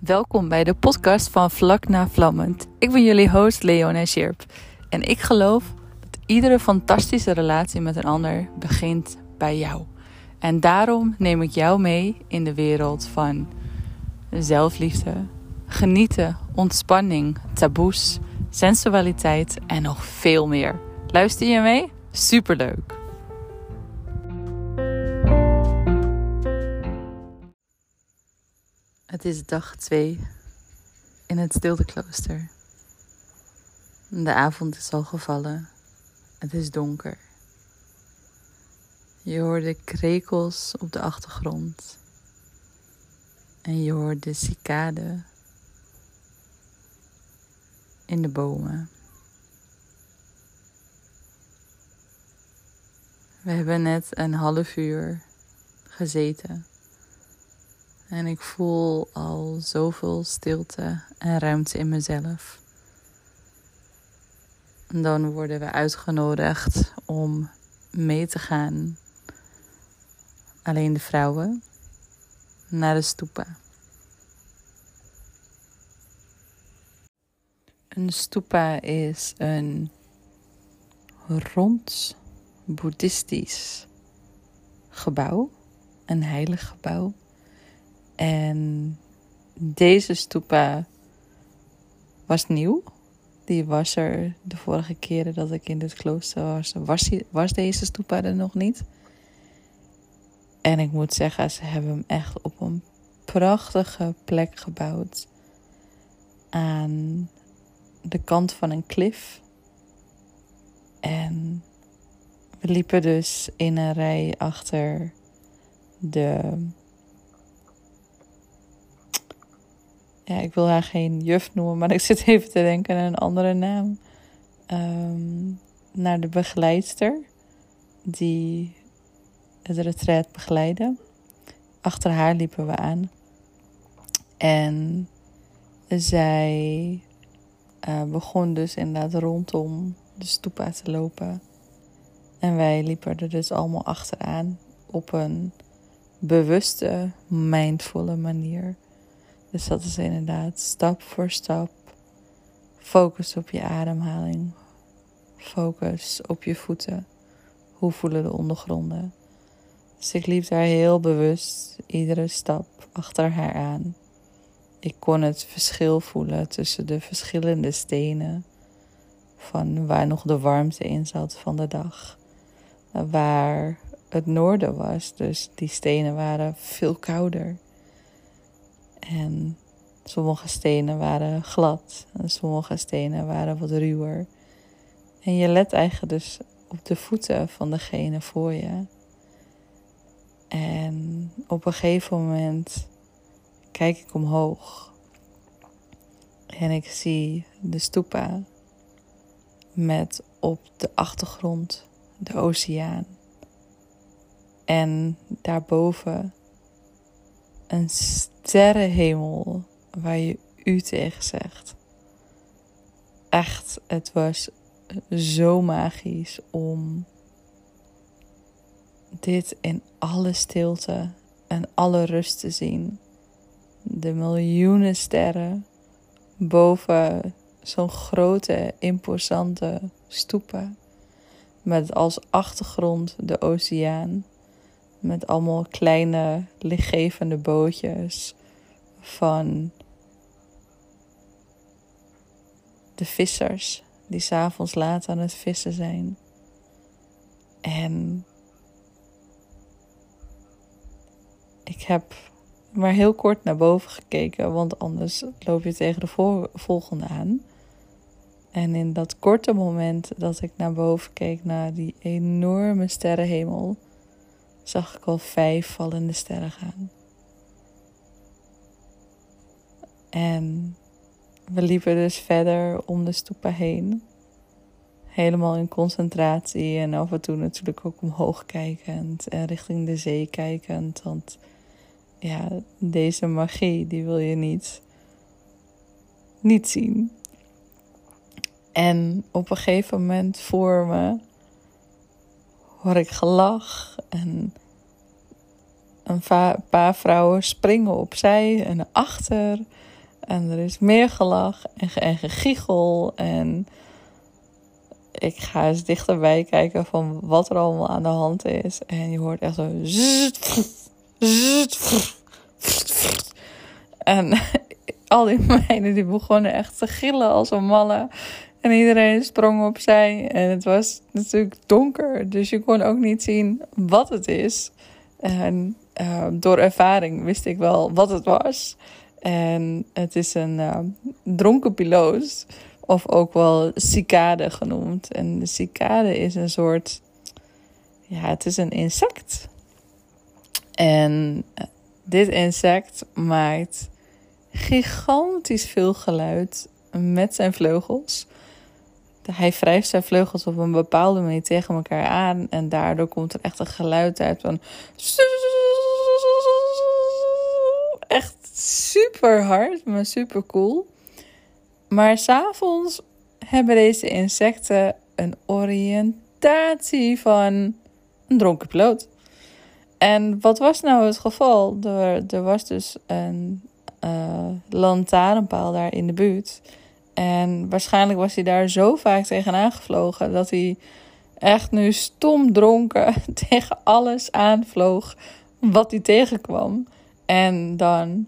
Welkom bij de podcast van Vlak na Vlammend. Ik ben jullie host Leona Scherp en ik geloof dat iedere fantastische relatie met een ander begint bij jou. En daarom neem ik jou mee in de wereld van zelfliefde, genieten, ontspanning, taboes, sensualiteit en nog veel meer. Luister je mee? Superleuk! Het is dag 2 in het stilteklooster. De avond is al gevallen. Het is donker. Je hoort de krekels op de achtergrond. En je hoort de cicade in de bomen. We hebben net een half uur gezeten en ik voel al zoveel stilte en ruimte in mezelf. En dan worden we uitgenodigd om mee te gaan, alleen de vrouwen, naar de stupa. Een stupa is een rond boeddhistisch gebouw, een heilig gebouw en deze stupa was nieuw. Die was er de vorige keren dat ik in dit klooster was. Was, was deze stupa er nog niet. En ik moet zeggen, ze hebben hem echt op een prachtige plek gebouwd. Aan de kant van een klif. En we liepen dus in een rij achter de ja, ik wil haar geen juf noemen, maar ik zit even te denken aan een andere naam. Ehm, naar de begeleidster die het retreat begeleidde. Achter haar liepen we aan. En zij uh, begon dus inderdaad rondom de stoep te lopen. En wij liepen er dus allemaal achteraan op een bewuste, mindvolle manier. Dus dat is inderdaad stap voor stap. Focus op je ademhaling. Focus op je voeten. Hoe voelen de ondergronden? Dus ik liep daar heel bewust iedere stap achter haar aan. Ik kon het verschil voelen tussen de verschillende stenen. Van waar nog de warmte in zat van de dag. Waar het noorden was. Dus die stenen waren veel kouder. En sommige stenen waren glad en sommige stenen waren wat ruwer. En je let eigenlijk dus op de voeten van degene voor je. En op een gegeven moment kijk ik omhoog en ik zie de stupa met op de achtergrond de oceaan. En daarboven een sterrenhemel waar je u tegen zegt. Echt, het was zo magisch om dit in alle stilte en alle rust te zien. De miljoenen sterren boven zo'n grote, imposante stoepen. Met als achtergrond de oceaan met allemaal kleine lichtgevende bootjes van de vissers die s'avonds laat aan het vissen zijn. En ik heb maar heel kort naar boven gekeken, want anders loop je tegen de volgende aan. En in dat korte moment dat ik naar boven keek naar die enorme sterrenhemel, zag ik al vijf vallende sterren gaan. En we liepen dus verder om de stoepa heen. Helemaal in concentratie en af en toe natuurlijk ook omhoog kijkend en richting de zee kijkend. Want ja, deze magie die wil je niet, niet zien. En op een gegeven moment voor me hoor ik gelach en een paar vrouwen springen opzij en achter En er is meer gelach en, en gegiegel. En ik ga eens dichterbij kijken van wat er allemaal aan de hand is. En je hoort echt zo... En al die meiden die begonnen echt te gillen als een malle. En iedereen sprong opzij. En het was natuurlijk donker. Dus je kon ook niet zien wat het is. En uh, door ervaring wist ik wel wat het was. En het is een uh, dronken piloot. Of ook wel cicade genoemd. En de cicade is een soort... Ja, het is een insect. En eh, dit insect maakt gigantisch veel geluid met zijn vleugels. Hij wrijft zijn vleugels op een bepaalde manier tegen elkaar aan. En daardoor komt er echt een geluid uit van. Echt super hard, maar super cool. Maar s'avonds hebben deze insecten een oriëntatie van een dronken piloot. En wat was nou het geval? Er, er was dus een uh, lantaarnpaal daar in de buurt. En waarschijnlijk was hij daar zo vaak tegenaan gevlogen dat hij echt nu stom dronken tegen alles aanvloog wat hij tegenkwam. En dan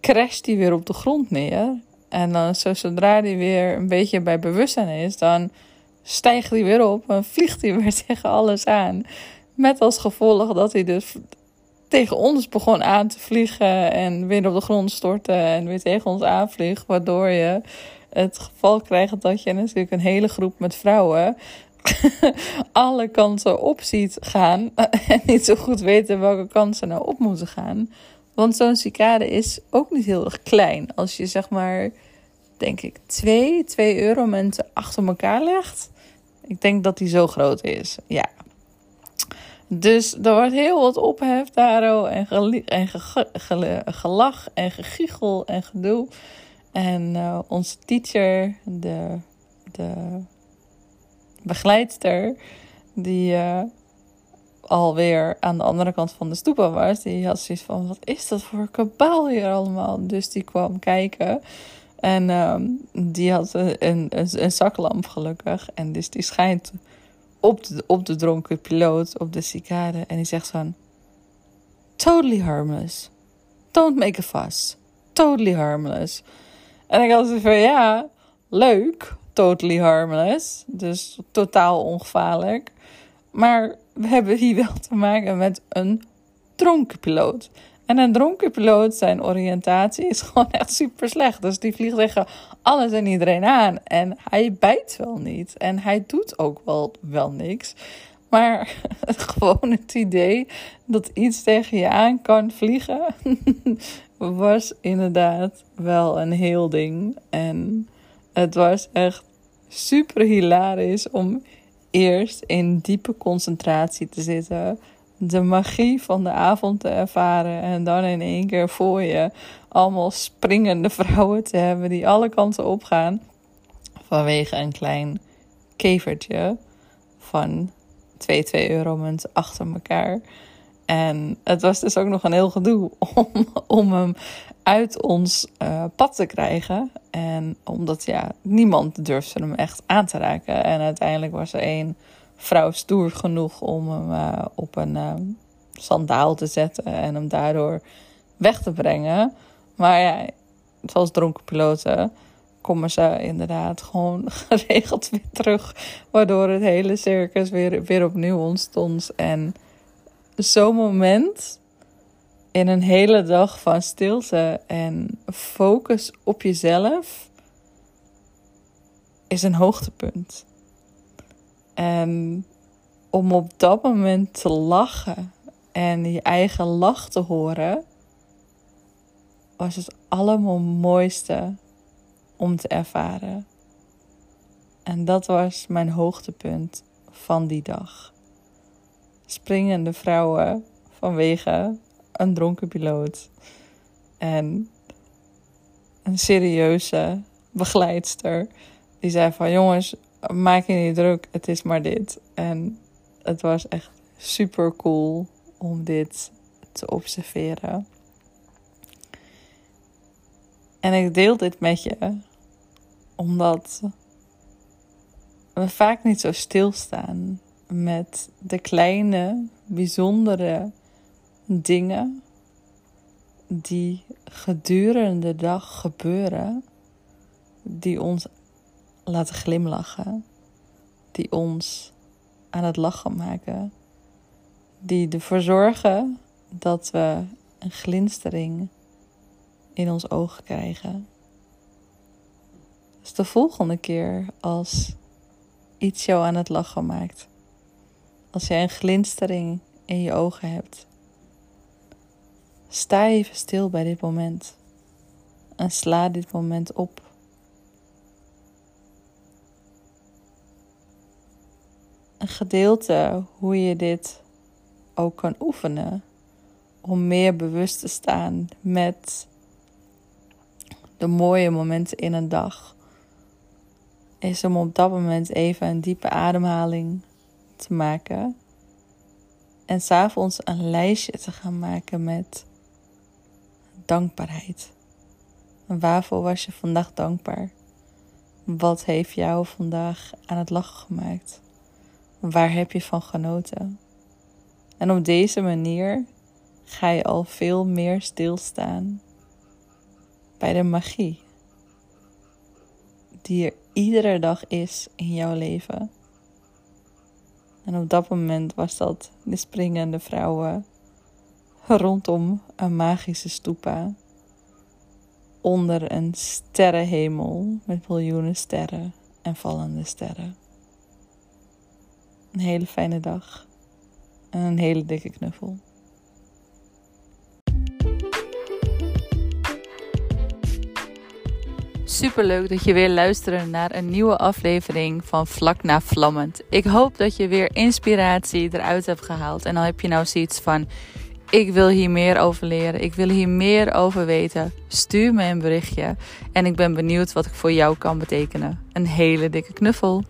crasht hij weer op de grond neer. En dan zodra hij weer een beetje bij bewustzijn is, dan stijgt hij weer op en vliegt hij weer tegen alles aan. Met als gevolg dat hij dus tegen ons begon aan te vliegen en weer op de grond stortte en weer tegen ons aanvliegt. Waardoor je het geval krijgt dat je natuurlijk een hele groep met vrouwen alle kanten op ziet gaan en niet zo goed weten welke kansen nou op moeten gaan. Want zo'n cicade is ook niet heel erg klein. Als je zeg maar, denk ik, twee, twee euromenten achter elkaar legt. Ik denk dat die zo groot is. Ja, dus er wordt heel wat ophef daar en, en gelach en gegiegel en gedoe. En uh, onze teacher, de, de begeleidster, die uh, alweer aan de andere kant van de stoepa was, die had zoiets van: wat is dat voor kabaal hier allemaal? Dus die kwam kijken. En um, die had een, een, een zaklamp gelukkig. En dus die schijnt op de, op de dronken piloot, op de cicade. En die zegt van... Totally harmless. Don't make a fuss. Totally harmless. En ik zoiets van, ja, leuk. Totally harmless. Dus totaal ongevaarlijk. Maar we hebben hier wel te maken met een dronken piloot. En een dronken piloot, zijn oriëntatie is gewoon echt super slecht. Dus die vliegt tegen alles en iedereen aan. En hij bijt wel niet. En hij doet ook wel, wel niks. Maar gewoon het idee dat iets tegen je aan kan vliegen, was inderdaad wel een heel ding. En het was echt super hilarisch om eerst in diepe concentratie te zitten de magie van de avond te ervaren. En dan in één keer voor je allemaal springende vrouwen te hebben die alle kanten opgaan. Vanwege een klein kevertje van 2 2 euro munt achter elkaar. En het was dus ook nog een heel gedoe om, om hem uit ons uh, pad te krijgen. En omdat ja, niemand durfde hem echt aan te raken. En uiteindelijk was er één vrouw stoer genoeg om hem uh, op een uh, sandaal te zetten en hem daardoor weg te brengen. Maar ja, zoals dronken piloten komen ze inderdaad gewoon geregeld weer terug. Waardoor het hele circus weer, weer opnieuw ontstond. En zo'n moment in een hele dag van stilte en focus op jezelf is een hoogtepunt. En om op dat moment te lachen en je eigen lach te horen, was het allemaal mooiste om te ervaren. En dat was mijn hoogtepunt van die dag. Springende vrouwen vanwege een dronken piloot. En een serieuze begeleidster die zei van jongens, maak je niet druk, het is maar dit. En het was echt super cool om dit te observeren. En ik deel dit met je omdat we vaak niet zo stilstaan met de kleine, bijzondere dingen die gedurende de dag gebeuren, die ons laten glimlachen, die ons aan het lachen maken, die ervoor zorgen dat we een glinstering in ons ogen krijgen. Dus de volgende keer als iets jou aan het lachen maakt, als jij een glinstering in je ogen hebt, sta even stil bij dit moment en sla dit moment op. Een gedeelte hoe je dit ook kan oefenen om meer bewust te staan met de mooie momenten in een dag. Is om op dat moment even een diepe ademhaling te maken. En s'avonds een lijstje te gaan maken met dankbaarheid. Waarvoor was je vandaag dankbaar? Wat heeft jou vandaag aan het lachen gemaakt? Waar heb je van genoten? En op deze manier ga je al veel meer stilstaan bij de magie die er iedere dag is in jouw leven. En op dat moment was dat de springende vrouwen rondom een magische stupa onder een sterrenhemel met miljoenen sterren en vallende sterren. Een hele fijne dag en een hele dikke knuffel. Super leuk dat je weer luistert naar een nieuwe aflevering van Vlak na Vlammend. Ik hoop dat je weer inspiratie eruit hebt gehaald. En al heb je nou zoiets van: ik wil hier meer over leren, ik wil hier meer over weten. Stuur me een berichtje en ik ben benieuwd wat ik voor jou kan betekenen. Een hele dikke knuffel.